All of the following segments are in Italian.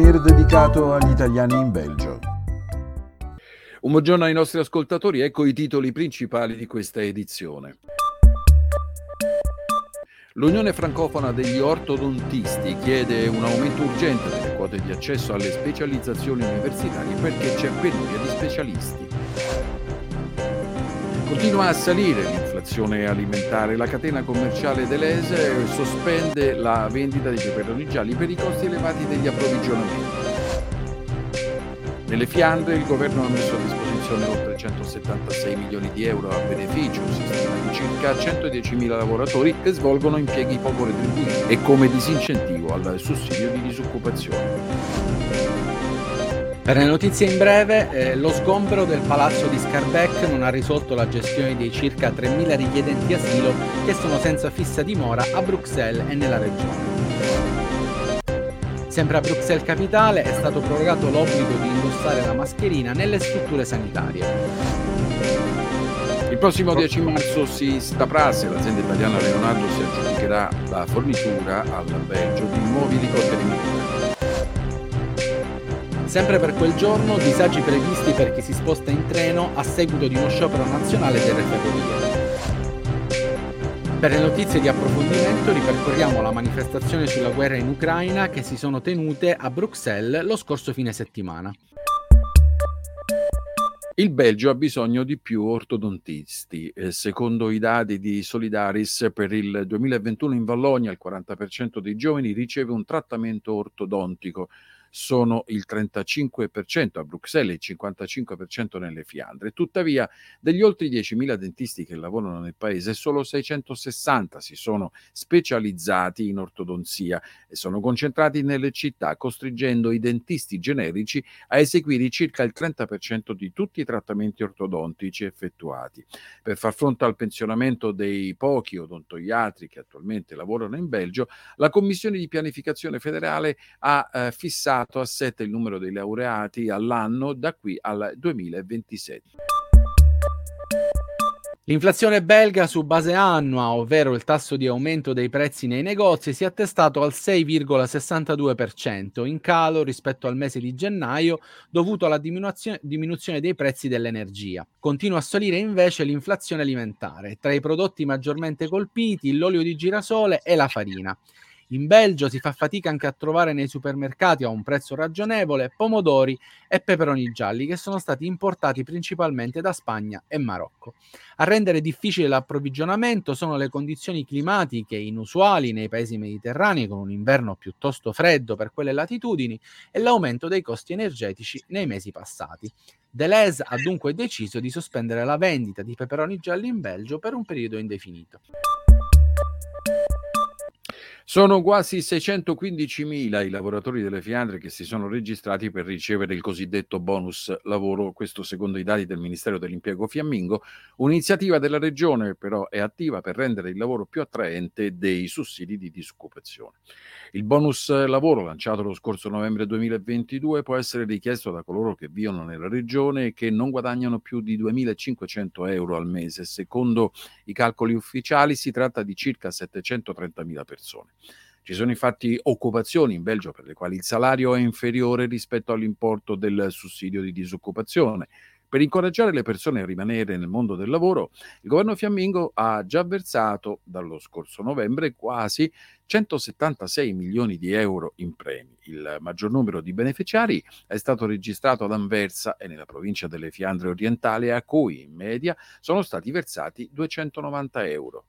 souvenir dedicato agli italiani in Belgio. Un buongiorno ai nostri ascoltatori, ecco i titoli principali di questa edizione. L'Unione Francofona degli Ortodontisti chiede un aumento urgente delle quote di accesso alle specializzazioni universitarie perché c'è penuria di specialisti. Continua a salire l'inflazione alimentare. La catena commerciale Deleuze sospende la vendita dei peperoni gialli per i costi elevati degli approvvigionamenti. Nelle Fiandre il governo ha messo a disposizione oltre 176 milioni di euro a beneficio, di circa 110.000 lavoratori che svolgono impieghi poco retribuiti e come disincentivo al sussidio di disoccupazione. Per le notizie in breve, eh, lo sgombero del palazzo di Scarbeck non ha risolto la gestione dei circa 3.000 richiedenti asilo che sono senza fissa dimora a Bruxelles e nella regione. Sempre a Bruxelles Capitale è stato prorogato l'obbligo di indossare la mascherina nelle strutture sanitarie. Il prossimo 10 marzo si staprase, l'azienda italiana Leonardo si aggiudicherà la fornitura al Belgio di nuovi elicotteri militari. Sempre per quel giorno, disagi previsti per chi si sposta in treno a seguito di uno sciopero nazionale delle ferrovie. Per le notizie di approfondimento ripercorriamo la manifestazione sulla guerra in Ucraina che si sono tenute a Bruxelles lo scorso fine settimana. Il Belgio ha bisogno di più ortodontisti. Eh, secondo i dati di Solidaris, per il 2021 in Vallonia il 40% dei giovani riceve un trattamento ortodontico sono il 35% a Bruxelles e il 55% nelle Fiandre. Tuttavia, degli oltre 10.000 dentisti che lavorano nel paese, solo 660 si sono specializzati in ortodonzia e sono concentrati nelle città, costringendo i dentisti generici a eseguire circa il 30% di tutti i trattamenti ortodontici effettuati. Per far fronte al pensionamento dei pochi odontoiatri che attualmente lavorano in Belgio, la Commissione di pianificazione federale ha eh, fissato limitato a 7 il numero dei laureati all'anno da qui al 2027. L'inflazione belga su base annua, ovvero il tasso di aumento dei prezzi nei negozi, si è attestato al 6,62%, in calo rispetto al mese di gennaio, dovuto alla diminuzione, diminuzione dei prezzi dell'energia. Continua a salire invece l'inflazione alimentare, tra i prodotti maggiormente colpiti l'olio di girasole e la farina. In Belgio si fa fatica anche a trovare nei supermercati a un prezzo ragionevole pomodori e peperoni gialli che sono stati importati principalmente da Spagna e Marocco. A rendere difficile l'approvvigionamento sono le condizioni climatiche inusuali nei paesi mediterranei con un inverno piuttosto freddo per quelle latitudini e l'aumento dei costi energetici nei mesi passati. Deleuze ha dunque deciso di sospendere la vendita di peperoni gialli in Belgio per un periodo indefinito. Sono quasi 615.000 i lavoratori delle Fiandre che si sono registrati per ricevere il cosiddetto bonus lavoro, questo secondo i dati del Ministero dell'Impiego Fiammingo. Un'iniziativa della Regione però è attiva per rendere il lavoro più attraente dei sussidi di disoccupazione. Il bonus lavoro lanciato lo scorso novembre 2022 può essere richiesto da coloro che vivono nella regione e che non guadagnano più di 2.500 euro al mese. Secondo i calcoli ufficiali si tratta di circa 730.000 persone. Ci sono infatti occupazioni in Belgio per le quali il salario è inferiore rispetto all'importo del sussidio di disoccupazione. Per incoraggiare le persone a rimanere nel mondo del lavoro, il governo fiammingo ha già versato dallo scorso novembre quasi 176 milioni di euro in premi. Il maggior numero di beneficiari è stato registrato ad Anversa e nella provincia delle Fiandre orientali, a cui in media sono stati versati 290 euro.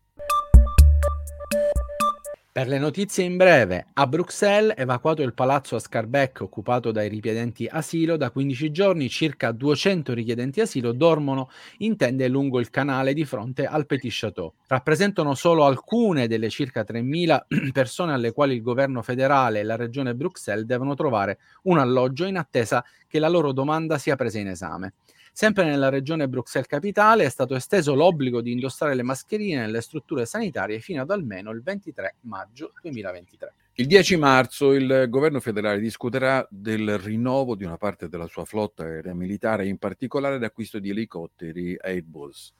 Per le notizie in breve, a Bruxelles, evacuato il palazzo a Scarbeck occupato dai richiedenti asilo, da 15 giorni circa 200 richiedenti asilo dormono in tende lungo il canale di fronte al Petit Château. Rappresentano solo alcune delle circa 3.000 persone alle quali il governo federale e la regione Bruxelles devono trovare un alloggio in attesa che la loro domanda sia presa in esame. Sempre nella regione Bruxelles Capitale è stato esteso l'obbligo di indossare le mascherine nelle strutture sanitarie fino ad almeno il 23 maggio 2023. Il 10 marzo il governo federale discuterà del rinnovo di una parte della sua flotta aerea militare, in particolare l'acquisto di elicotteri Airbus.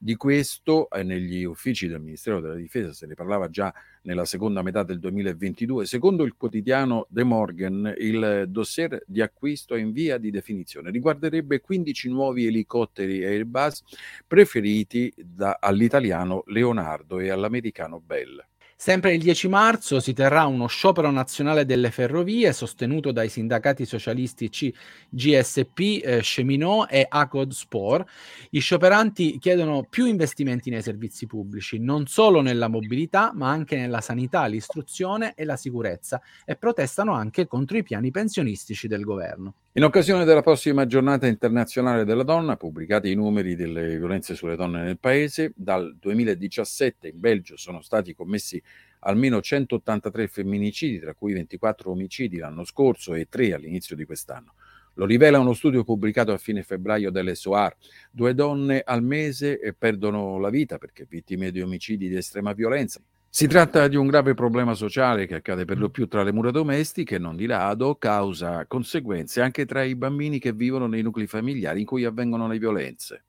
Di questo eh, negli uffici del Ministero della Difesa se ne parlava già nella seconda metà del 2022. Secondo il quotidiano The Morgan, il dossier di acquisto è in via di definizione. Riguarderebbe 15 nuovi elicotteri Airbus preferiti da, all'italiano Leonardo e all'americano Bell. Sempre il 10 marzo si terrà uno sciopero nazionale delle ferrovie sostenuto dai sindacati socialistici GSP, eh, Cheminot e Acod Spor. I scioperanti chiedono più investimenti nei servizi pubblici, non solo nella mobilità, ma anche nella sanità, l'istruzione e la sicurezza e protestano anche contro i piani pensionistici del governo. In occasione della prossima giornata internazionale della donna, pubblicati i numeri delle violenze sulle donne nel paese, dal 2017 in Belgio sono stati commessi almeno 183 femminicidi, tra cui 24 omicidi l'anno scorso e 3 all'inizio di quest'anno. Lo rivela uno studio pubblicato a fine febbraio dell'SOAR. Due donne al mese perdono la vita perché vittime di omicidi di estrema violenza. Si tratta di un grave problema sociale che accade per lo più tra le mura domestiche, non di rado, causa conseguenze anche tra i bambini che vivono nei nuclei familiari in cui avvengono le violenze.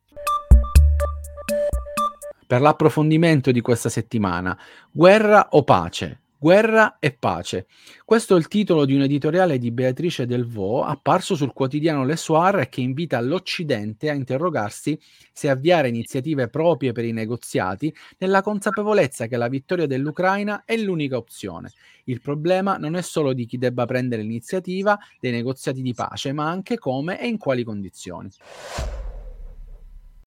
Per l'approfondimento di questa settimana, guerra o pace? Guerra e pace. Questo è il titolo di un editoriale di Beatrice Delvaux apparso sul quotidiano Le Soir che invita l'Occidente a interrogarsi se avviare iniziative proprie per i negoziati nella consapevolezza che la vittoria dell'Ucraina è l'unica opzione. Il problema non è solo di chi debba prendere l'iniziativa dei negoziati di pace, ma anche come e in quali condizioni.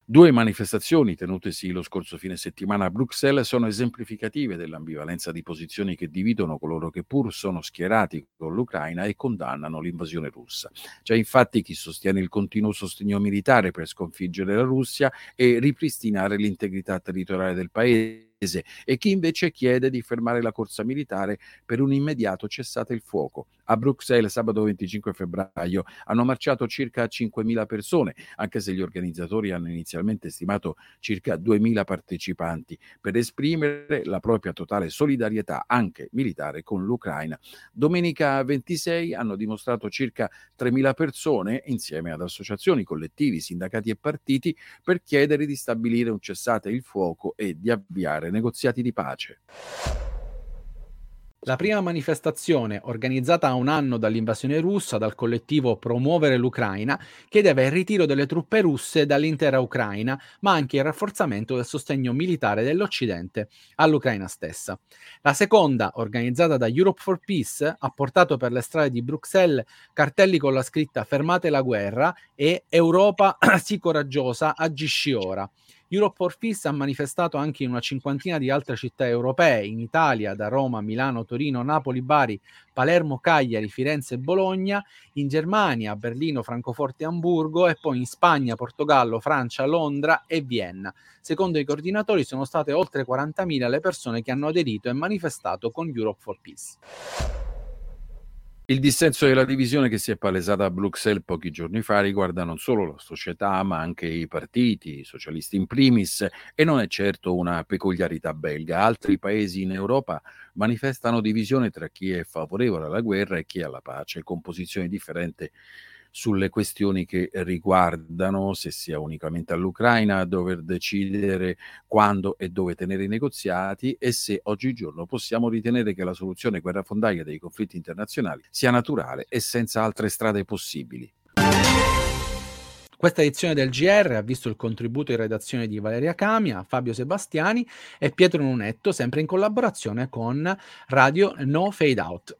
Due manifestazioni tenutesi lo scorso fine settimana a Bruxelles sono esemplificative dell'ambivalenza di posizioni che dividono coloro che pur sono schierati con l'Ucraina e condannano l'invasione russa. C'è infatti chi sostiene il continuo sostegno militare per sconfiggere la Russia e ripristinare l'integrità territoriale del paese e chi invece chiede di fermare la corsa militare per un immediato cessate il fuoco. A Bruxelles sabato 25 febbraio hanno marciato circa 5.000 persone, anche se gli organizzatori hanno inizialmente stimato circa 2.000 partecipanti, per esprimere la propria totale solidarietà anche militare con l'Ucraina. Domenica 26 hanno dimostrato circa 3.000 persone, insieme ad associazioni, collettivi, sindacati e partiti, per chiedere di stabilire un cessate il fuoco e di avviare negoziati di pace. La prima manifestazione, organizzata a un anno dall'invasione russa dal collettivo Promuovere l'Ucraina, chiedeva il ritiro delle truppe russe dall'intera Ucraina, ma anche il rafforzamento del sostegno militare dell'Occidente all'Ucraina stessa. La seconda, organizzata da Europe for Peace, ha portato per le strade di Bruxelles cartelli con la scritta Fermate la guerra e Europa sii coraggiosa, agisci ora. Europe for Peace ha manifestato anche in una cinquantina di altre città europee, in Italia, da Roma, Milano, Torino, Napoli, Bari, Palermo, Cagliari, Firenze e Bologna, in Germania, Berlino, Francoforte e Hamburgo e poi in Spagna, Portogallo, Francia, Londra e Vienna. Secondo i coordinatori sono state oltre 40.000 le persone che hanno aderito e manifestato con Europe for Peace. Il dissenso e la divisione che si è palesata a Bruxelles pochi giorni fa riguarda non solo la società, ma anche i partiti, i socialisti in primis, e non è certo una peculiarità belga. Altri paesi in Europa manifestano divisione tra chi è favorevole alla guerra e chi alla pace, con posizioni differenti sulle questioni che riguardano se sia unicamente all'Ucraina dover decidere quando e dove tenere i negoziati e se oggigiorno possiamo ritenere che la soluzione guerrafondaia dei conflitti internazionali sia naturale e senza altre strade possibili. Questa edizione del GR ha visto il contributo in redazione di Valeria Camia, Fabio Sebastiani e Pietro Nunetto, sempre in collaborazione con Radio No Fade Out.